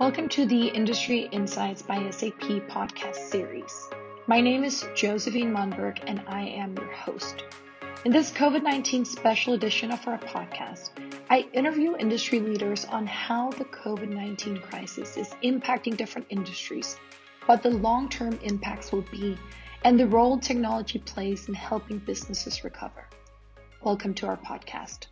Welcome to the Industry Insights by SAP podcast series. My name is Josephine Lundberg and I am your host. In this COVID 19 special edition of our podcast, I interview industry leaders on how the COVID 19 crisis is impacting different industries, what the long term impacts will be, and the role technology plays in helping businesses recover. Welcome to our podcast.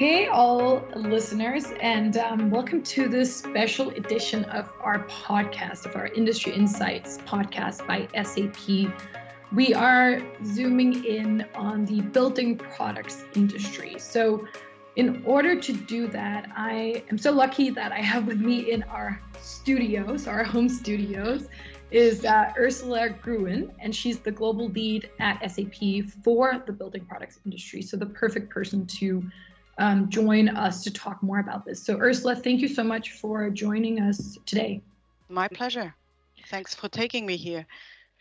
Hey, all listeners, and um, welcome to this special edition of our podcast, of our Industry Insights podcast by SAP. We are zooming in on the building products industry. So, in order to do that, I am so lucky that I have with me in our studios, our home studios, is uh, Ursula Gruen, and she's the global lead at SAP for the building products industry. So, the perfect person to um, join us to talk more about this. So, Ursula, thank you so much for joining us today. My pleasure. Thanks for taking me here.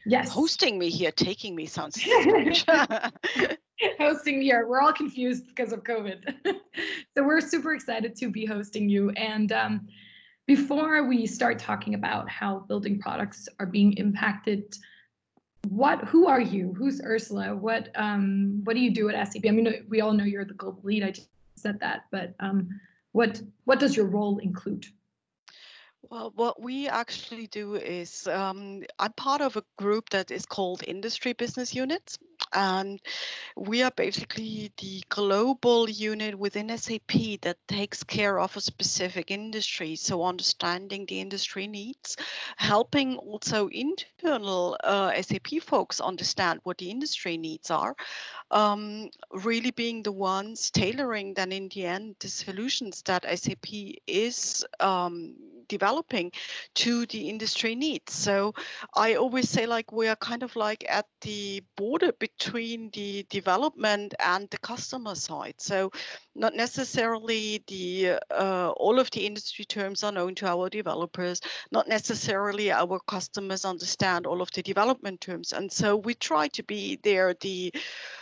Yes. Hosting me here, taking me sounds strange. hosting me here. We're all confused because of COVID. so, we're super excited to be hosting you. And um, before we start talking about how building products are being impacted, what who are you who's ursula what um what do you do at sap i mean we all know you're the global lead i just said that, but um, what what does your role include? Well, what we actually do is um, I'm part of a group that is called Industry Business Units. And we are basically the global unit within SAP that takes care of a specific industry. So, understanding the industry needs, helping also internal uh, SAP folks understand what the industry needs are, um, really being the ones tailoring then in the end the solutions that SAP is um, developing to the industry needs. So I always say like we are kind of like at the border between the development and the customer side. So not necessarily the uh, all of the industry terms are known to our developers. Not necessarily our customers understand all of the development terms, and so we try to be there the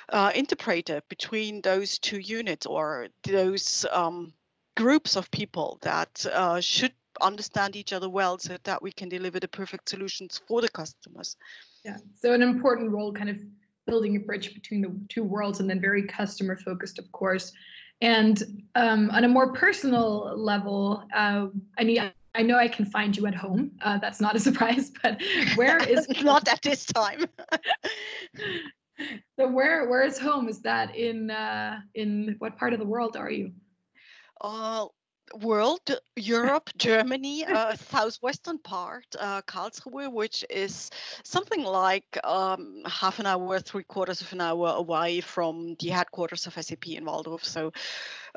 uh, interpreter between those two units or those. Um, groups of people that uh, should understand each other well so that we can deliver the perfect solutions for the customers. Yeah, so an important role kind of building a bridge between the two worlds and then very customer focused, of course. And um, on a more personal level, uh, I mean, I know I can find you at home. Uh, that's not a surprise, but where is not at this time? so where where is home? Is that in uh, in what part of the world are you? Uh, world, Europe, Germany, uh, southwestern part, uh, Karlsruhe, which is something like um, half an hour, three quarters of an hour away from the headquarters of SAP in Walldorf. So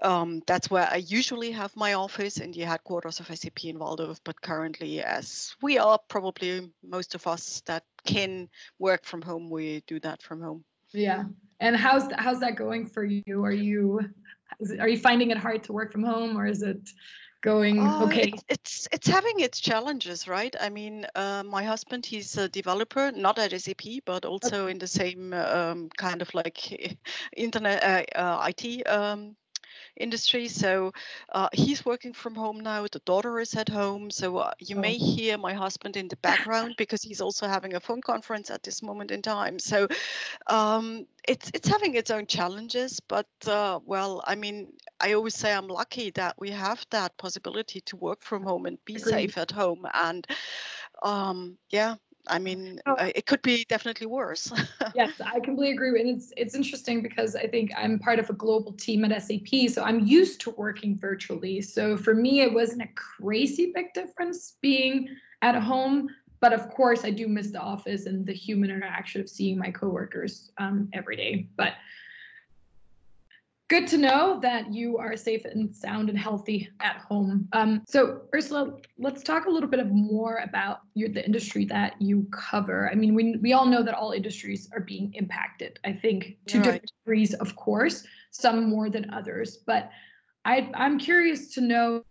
um, that's where I usually have my office in the headquarters of SAP in Walldorf. But currently, as we are probably most of us that can work from home, we do that from home. Yeah. And how's how's that going for you? Are you are you finding it hard to work from home or is it going uh, okay it's, it's, it's having its challenges right i mean uh, my husband he's a developer not at sap but also okay. in the same um, kind of like internet uh, uh it um, industry. So uh, he's working from home now. The daughter is at home. So uh, you oh. may hear my husband in the background because he's also having a phone conference at this moment in time. So um, it's it's having its own challenges. But uh, well, I mean, I always say I'm lucky that we have that possibility to work from home and be Agreed. safe at home. And um, yeah, I mean, oh. uh, it could be definitely worse. yes, I completely agree. And it's it's interesting because I think I'm part of a global team at SAP, so I'm used to working virtually. So for me, it wasn't a crazy big difference being at home. But of course, I do miss the office and the human interaction of seeing my coworkers um, every day. But good to know that you are safe and sound and healthy at home. Um, so, Ursula, let's talk a little bit of more about your, the industry that you cover. I mean, we, we all know that all industries are being impacted, I think, to right. different degrees, of course, some more than others. But I, I'm curious to know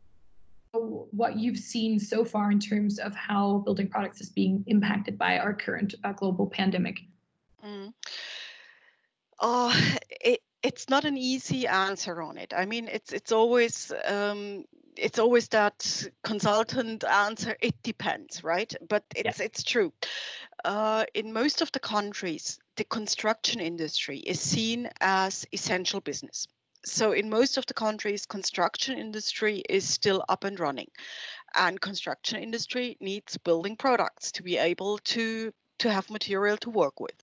what you've seen so far in terms of how building products is being impacted by our current uh, global pandemic. Mm. Oh, it, it's not an easy answer on it. I mean, it's it's always um, it's always that consultant answer. It depends, right? But it's yeah. it's true. Uh, in most of the countries, the construction industry is seen as essential business. So in most of the countries, construction industry is still up and running, and construction industry needs building products to be able to to have material to work with.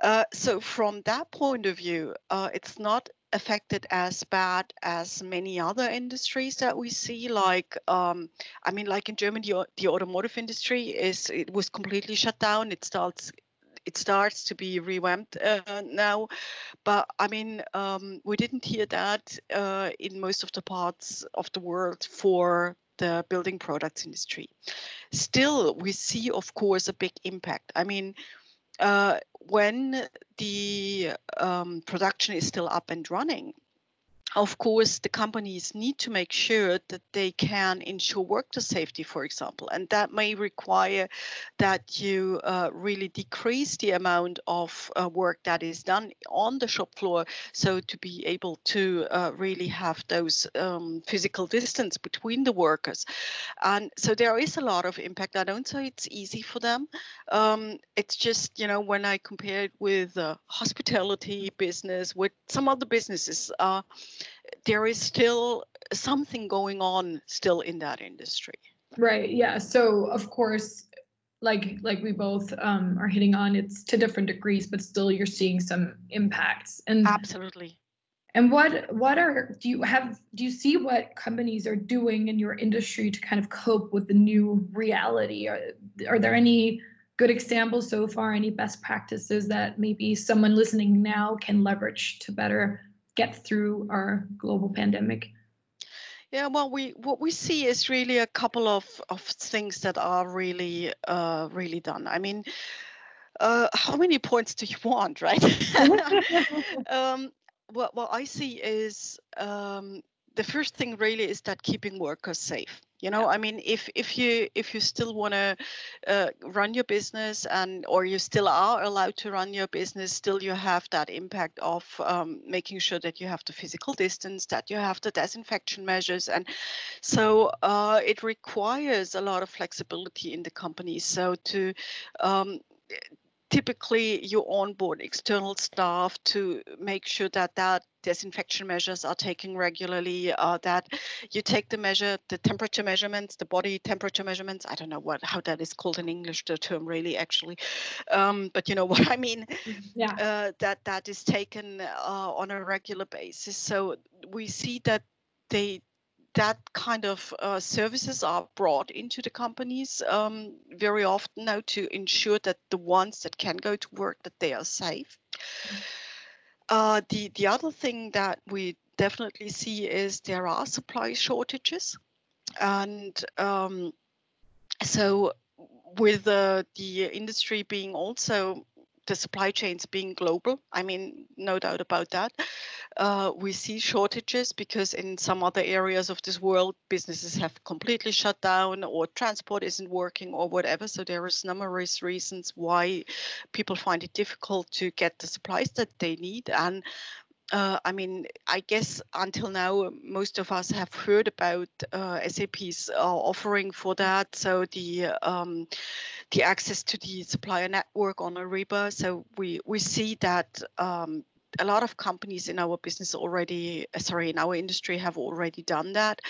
Uh, so from that point of view, uh, it's not affected as bad as many other industries that we see like um, i mean like in germany the automotive industry is it was completely shut down. It starts it starts to be revamped uh, now. But i mean um, we didn't hear that uh, in most of the parts of the world for the building products industry. Still we see of course a big impact. I mean uh, when the um, production is still up and running, of course, the companies need to make sure that they can ensure worker safety, for example, and that may require that you uh, really decrease the amount of uh, work that is done on the shop floor, so to be able to uh, really have those um, physical distance between the workers. And so there is a lot of impact. I don't say it's easy for them. Um, it's just you know when I compare it with hospitality business, with some other businesses uh, there is still something going on still in that industry. Right. Yeah. So of course, like like we both um, are hitting on, it's to different degrees, but still you're seeing some impacts. And absolutely. And what what are do you have do you see what companies are doing in your industry to kind of cope with the new reality? Are are there any good examples so far? Any best practices that maybe someone listening now can leverage to better get through our global pandemic? Yeah, well, we what we see is really a couple of, of things that are really uh, really done. I mean, uh, how many points do you want, right? um, what what I see is um, the first thing really is that keeping workers safe you know yeah. i mean if if you if you still want to uh, run your business and or you still are allowed to run your business still you have that impact of um, making sure that you have the physical distance that you have the disinfection measures and so uh, it requires a lot of flexibility in the company so to um, typically you onboard external staff to make sure that that disinfection measures are taken regularly uh, that you take the measure the temperature measurements the body temperature measurements. I don't know what how that is called in english the term really actually. Um, but you know what i mean? Yeah. Uh, that that is taken uh, on a regular basis. So we see that they that kind of uh, services are brought into the companies um, very often now to ensure that the ones that can go to work that they are safe. Uh, the the other thing that we definitely see is there are supply shortages, and um, so with uh, the industry being also the supply chains being global, I mean, no doubt about that. Uh, we see shortages because in some other areas of this world, businesses have completely shut down or transport isn't working or whatever. So there is numerous reasons why people find it difficult to get the supplies that they need. And uh, I mean, I guess until now, most of us have heard about uh, SAP's uh, offering for that. So the um, the access to the supplier network on Ariba. So we we see that um, a lot of companies in our business already, uh, sorry, in our industry have already done that.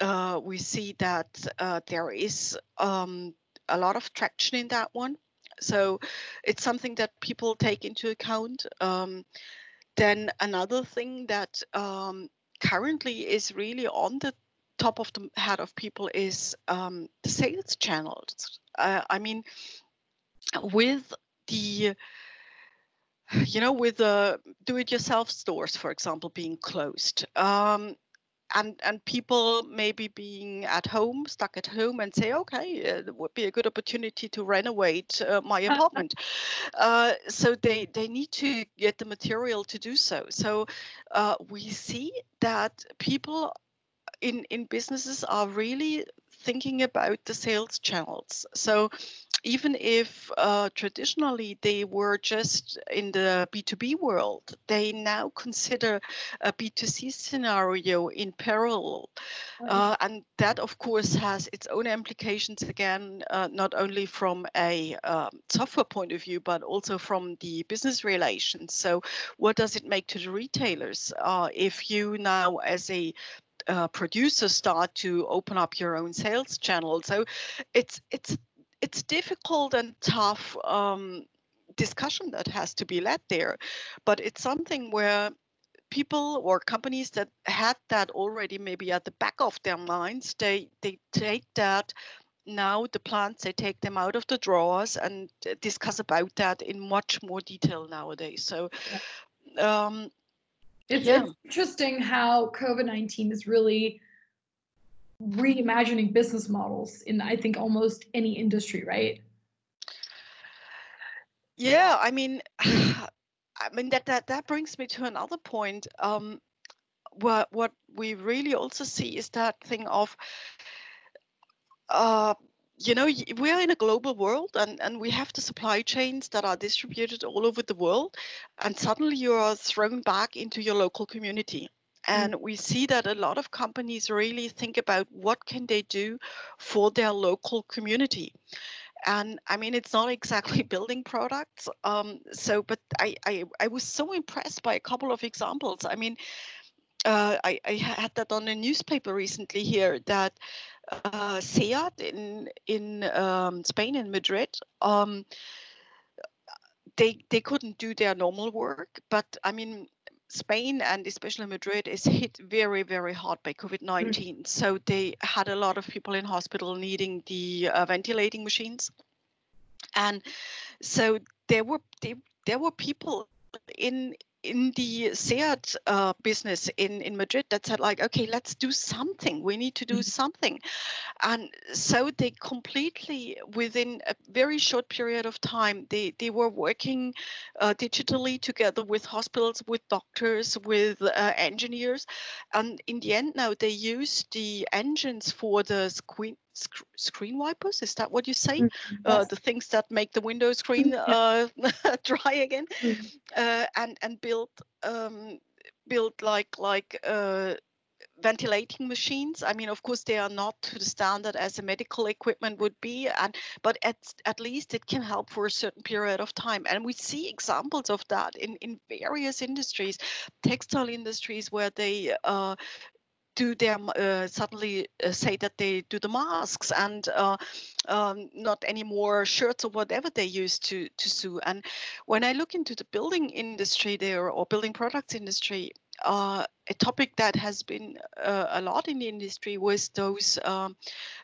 Uh, we see that uh, there is um, a lot of traction in that one. So it's something that people take into account. Um, then another thing that um, currently is really on the top of the head of people is um, the sales channels. Uh, I mean, with the you know, with the do-it-yourself stores, for example, being closed, um, and and people maybe being at home, stuck at home, and say, okay, uh, it would be a good opportunity to renovate uh, my apartment. uh, so they they need to get the material to do so. So uh, we see that people in in businesses are really thinking about the sales channels. So even if uh, traditionally they were just in the B2B world, they now consider a B2C scenario in parallel. Uh, and that, of course, has its own implications again, uh, not only from a um, software point of view, but also from the business relations. So, what does it make to the retailers uh, if you now, as a uh, producer start to open up your own sales channel. So it's it's it's difficult and tough um, discussion that has to be led there, but it's something where people or companies that had that already maybe at the back of their minds they they take that now the plants they take them out of the drawers and discuss about that in much more detail nowadays. So um, it's, yeah. it's interesting how covid-19 is really reimagining business models in I think almost any industry, right? Yeah, I mean, I mean that that that brings me to another point. Um, what what we really also see is that thing of, uh, you know, we are in a global world, and and we have the supply chains that are distributed all over the world, and suddenly you are thrown back into your local community. Mm. and we see that a lot of companies really think about what can they do for their local community. And i mean it's not exactly building products um, so but I, I i was so impressed by a couple of examples. I mean uh, I, I, had that on a newspaper recently here that uh, SEAT in in um, Spain in Madrid um, they they couldn't do their normal work but I mean Spain and especially Madrid is hit very, very hard by COVID 19. Mm. So they had a lot of people in hospital needing the uh, ventilating machines. And so there were they, there were people in in the SEAT uh, business in, in Madrid that said like, okay, let's do something. We need to do mm-hmm. something. And so they completely, within a very short period of time, they, they were working uh, digitally together with hospitals, with doctors, with uh, engineers. And in the end now, they use the engines for the screen, sc- screen wipers? Is that what you say mm-hmm. uh, the things that make the window screen uh, dry again? Mm-hmm. uh, and and build um, build like like uh, ventilating machines? I mean of course they are not to the standard as a medical equipment would be and but at at least it can help for a certain period of time. And we see examples of that in in various industries textile industries where they uh, do their uh, suddenly uh, say that they do the masks and uh, um, not anymore shirts or whatever they used to to sew. And when I look into the building industry there or building products industry, uh, a topic that has been uh, a lot in the industry was those um,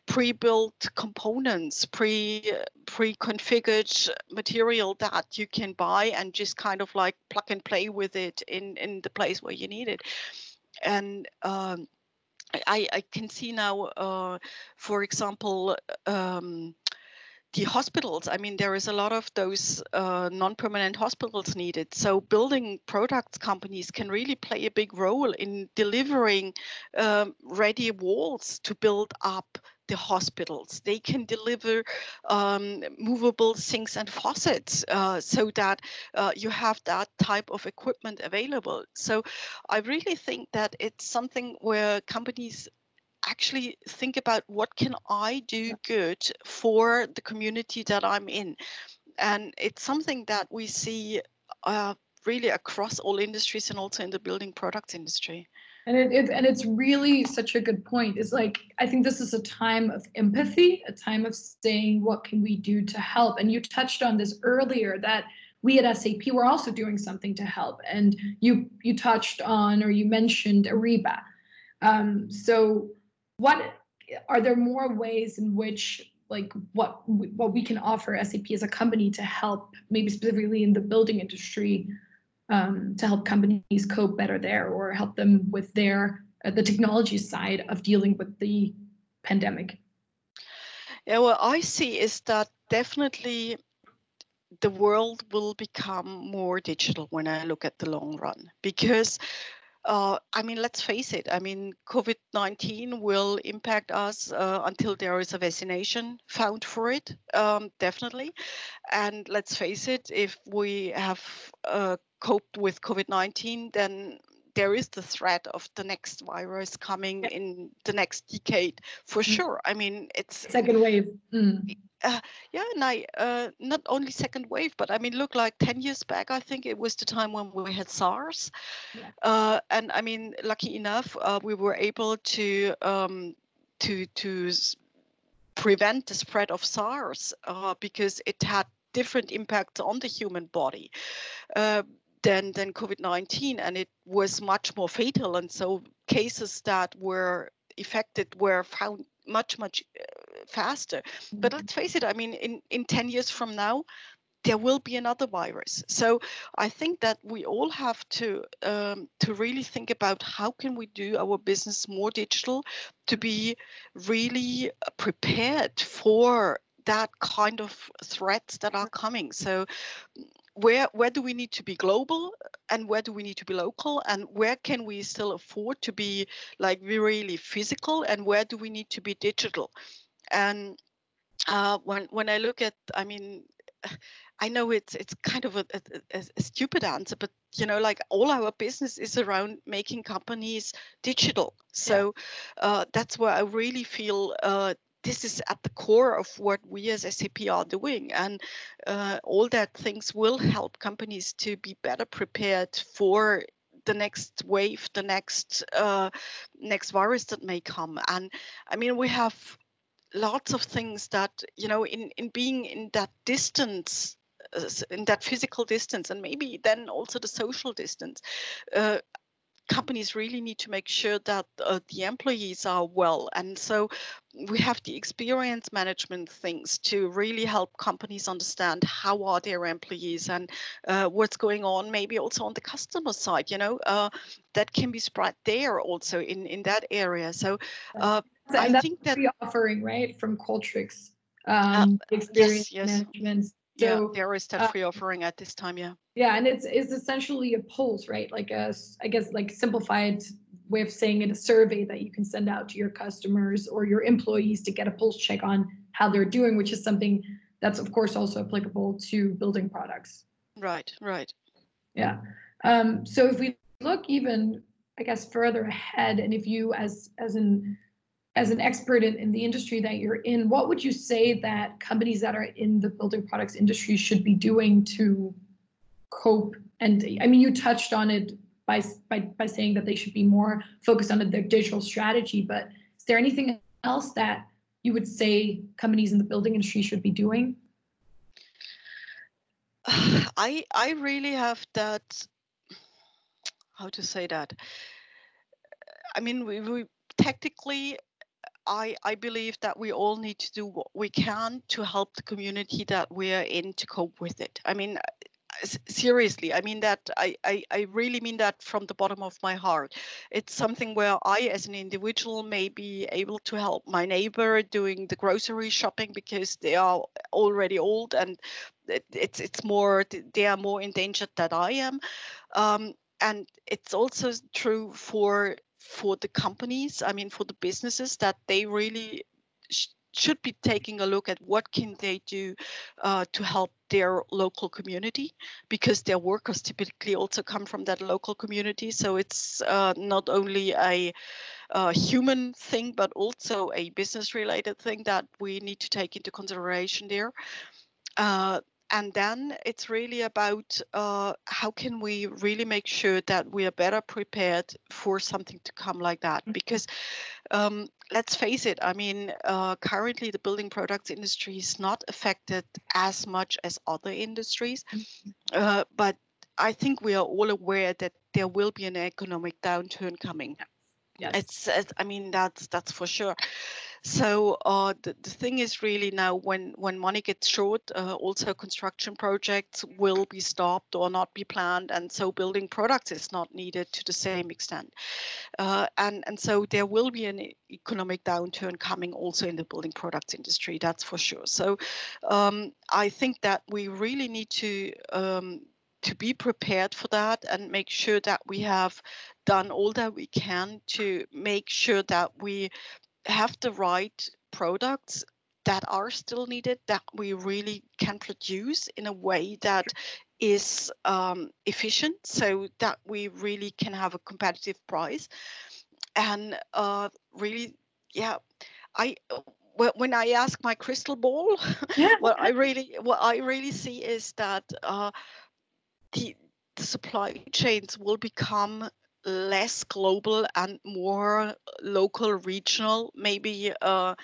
pre-built components, pre pre-configured material that you can buy and just kind of like plug and play with it in in the place where you need it. And um, I, I can see now, uh, for example, um, the hospitals. I mean, there is a lot of those uh, non-permanent hospitals needed. So building products companies can really play a big role in delivering um, ready walls to build up the hospitals. They can deliver um, movable sinks and faucets uh, so that uh, you have that type of equipment available. So I really think that it's something where companies actually think about what can I do good for the community that I'm in. And it's something that we see uh, really across all industries and also in the building products industry and it, it, and it's really such a good point. Is like i think this is a time of empathy a time of saying what can we do to help? And you touched on this earlier that we at sap were also doing something to help. And you you touched on or you mentioned ariba. Um, so what are there more ways in which like what what we can offer sap as a company to help maybe specifically in the building industry um, to help companies cope better there or help them with their uh, the technology side of dealing with the pandemic yeah what i see is that definitely the world will become more digital when i look at the long run because uh, I mean, let's face it. I mean, COVID 19 will impact us uh, until there is a vaccination found for it, um, definitely. And let's face it, if we have uh, coped with COVID 19, then there is the threat of the next virus coming in the next decade for mm. sure. I mean, it's second wave. Mm. Uh, yeah, and I uh, not only second wave, but I mean, look like ten years back. I think it was the time when we had SARS, yeah. uh, and I mean, lucky enough, uh, we were able to um, to to prevent the spread of SARS uh, because it had different impacts on the human body uh, than than COVID-19, and it was much more fatal. And so cases that were affected were found much much faster. Mm-hmm. But let's face it, I mean, in, in 10 years from now, there will be another virus. So I think that we all have to um, to really think about how can we do our business more digital to be really prepared for that kind of threats that are coming. So where where do we need to be global and where do we need to be local and where can we still afford to be like really physical and where do we need to be digital and uh, when when I look at, I mean, I know it's it's kind of a, a, a, stupid answer, but you know, like all our business is around making companies digital. So yeah. uh, that's where I really feel uh, this is at the core of what we as SAP are doing, and uh, all that things will help companies to be better prepared for the next wave, the next uh, next virus that may come. And I mean, we have lots of things that you know in in being in that distance uh, in that physical distance and maybe then also the social distance uh, companies really need to make sure that uh, the employees are well and so we have the experience management things to really help companies understand how are their employees and uh, what's going on maybe also on the customer side you know uh, that can be spread there also in in that area so uh, I that's think that offering right from Qualtrics um, uh, experience yes, yes. management. So, yeah, there is that uh, free offering at this time. Yeah. Yeah, and it's it's essentially a pulse, right? Like a, I guess like simplified way of saying it, a survey that you can send out to your customers or your employees to get a pulse check on how they're doing, which is something that's of course also applicable to building products. Right. Right. Yeah. Um, so if we look even, I guess, further ahead, and if you as as an as an expert in, in the industry that you're in, what would you say that companies that are in the building products industry should be doing to cope? And I mean, you touched on it by, by, by saying that they should be more focused on their digital strategy, but is there anything else that you would say companies in the building industry should be doing? I I really have that how to say that I mean we, we technically I, I believe that we all need to do what we can to help the community that we're in to cope with it. I mean, seriously i mean that I, I, I really mean that from the bottom of my heart it's something where i as an individual may be able to help my neighbor doing the grocery shopping because they are already old and it, it's it's more they are more endangered than i am um, and it's also true for for the companies i mean for the businesses that they really sh- should be taking a look at what can they do uh, to help their local community because their workers typically also come from that local community. So it's uh, not only a, a, human thing but also a business related thing that we need to take into consideration there. Uh, and then it's really about uh, how can we really make sure that we are better prepared for something to come like that mm-hmm. because um, let's face it i mean uh, currently the building products industry is not affected as much as other industries mm-hmm. uh, but i think we are all aware that there will be an economic downturn coming yes. it's, it's i mean that's that's for sure so uh, the, the thing is really now when, when money gets short, uh, also construction projects will be stopped or not be planned. And so building products is not needed to the same extent. Uh, and, and so there will be an economic downturn coming also in the building products industry, that's for sure. So um, I think that we really need to um, to be prepared for that and make sure that we have done all that we can to make sure that we have the right products that are still needed that we really can produce in a way that is um, efficient so that we really can have a competitive price and uh, really yeah i when I ask my crystal ball, yeah. what I really what I really see is that uh, the, the supply chains will become less global and more local, regional. Maybe uh,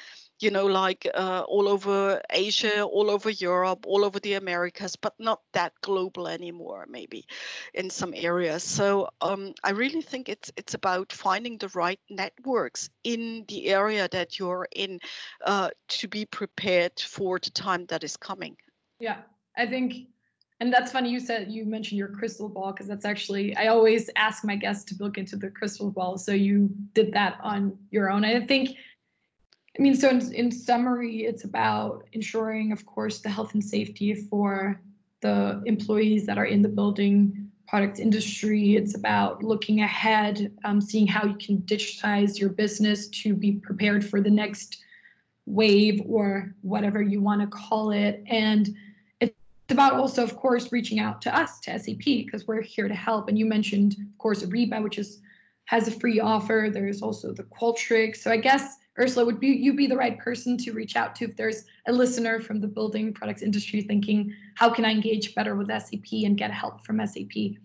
you know, like uh, all over Asia, all over Europe, all over the Americas, but not that global anymore. Maybe in some areas. So um, I really think it's it's about finding the right networks in the area that you're in uh, to be prepared for the time that is coming. Yeah, I think and that's funny you said you mentioned your crystal ball because that's actually i always ask my guests to look into the crystal ball so you did that on your own i think I mean, so in, in summary, it's about ensuring, of course, the health and safety for the employees that are in the building product industry. It's about looking ahead, um, seeing how you can digitize your business to be prepared for the next wave or whatever you want to call it. And it's about also, of course, reaching out to us, to SAP, because we're here to help. And you mentioned, of course, Ariba, which is has a free offer. There's also the Qualtrics. So I guess Ursula, would be, you be the right person to reach out to if there's a listener from the building products industry thinking, how can I engage better with SAP and get help from SAP?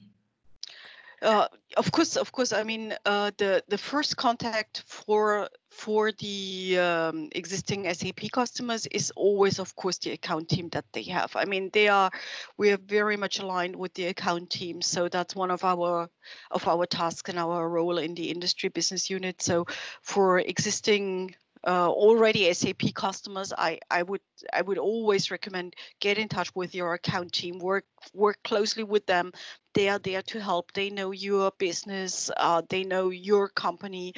Uh, of course, of course. I mean, uh, the the first contact for for the um, existing SAP customers is always, of course, the account team that they have. I mean, they are we are very much aligned with the account team, so that's one of our of our tasks and our role in the industry business unit. So, for existing uh, already SAP customers, I, I would I would always recommend get in touch with your account team. Work work closely with them. They are there to help. They know your business. Uh, they know your company,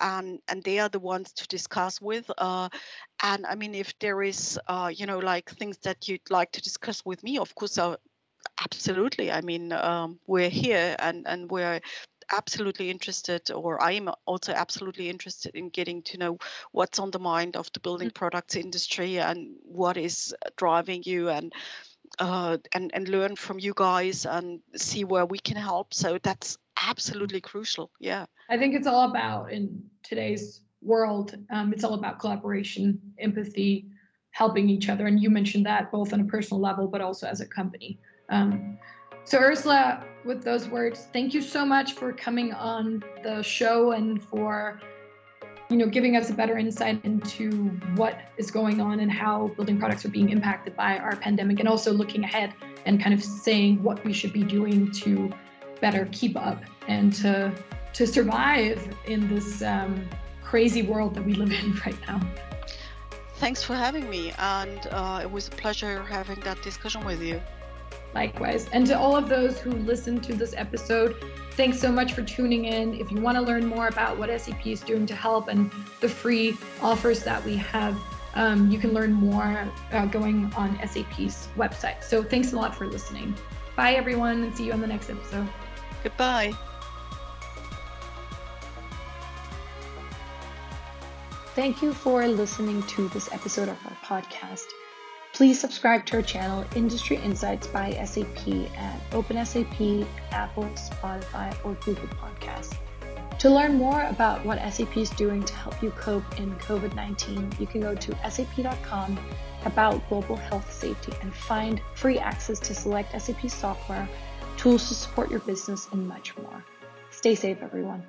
and and they are the ones to discuss with. Uh, and I mean, if there is uh, you know like things that you'd like to discuss with me, of course. Uh, absolutely. I mean, um, we're here and, and we're absolutely interested, or I am also absolutely interested in getting to know what's on the mind of the building mm. products industry and what is driving you and uh, and and learn from you guys and see where we can help. So that's absolutely crucial. Yeah, I think it's all about in today's world. Um, it's all about collaboration, empathy, helping each other, and you mentioned that both on a personal level, but also as a company. Um, so, Ursula, with those words, thank you so much for coming on the show and for you know giving us a better insight into what is going on and how building products are being impacted by our pandemic and also looking ahead and kind of saying what we should be doing to better keep up and to to survive in this um, crazy world that we live in right now. Thanks for having me and uh, it was a pleasure having that discussion with you Likewise. And to all of those who listened to this episode, thanks so much for tuning in. If you want to learn more about what SAP is doing to help and the free offers that we have, um, you can learn more uh, going on SAP's website. So thanks a lot for listening. Bye, everyone, and see you on the next episode. Goodbye. Thank you for listening to this episode of our podcast. Please subscribe to our channel, Industry Insights by SAP, at OpenSAP, Apple, Spotify, or Google Podcasts. To learn more about what SAP is doing to help you cope in COVID 19, you can go to sap.com about global health safety and find free access to select SAP software, tools to support your business, and much more. Stay safe, everyone.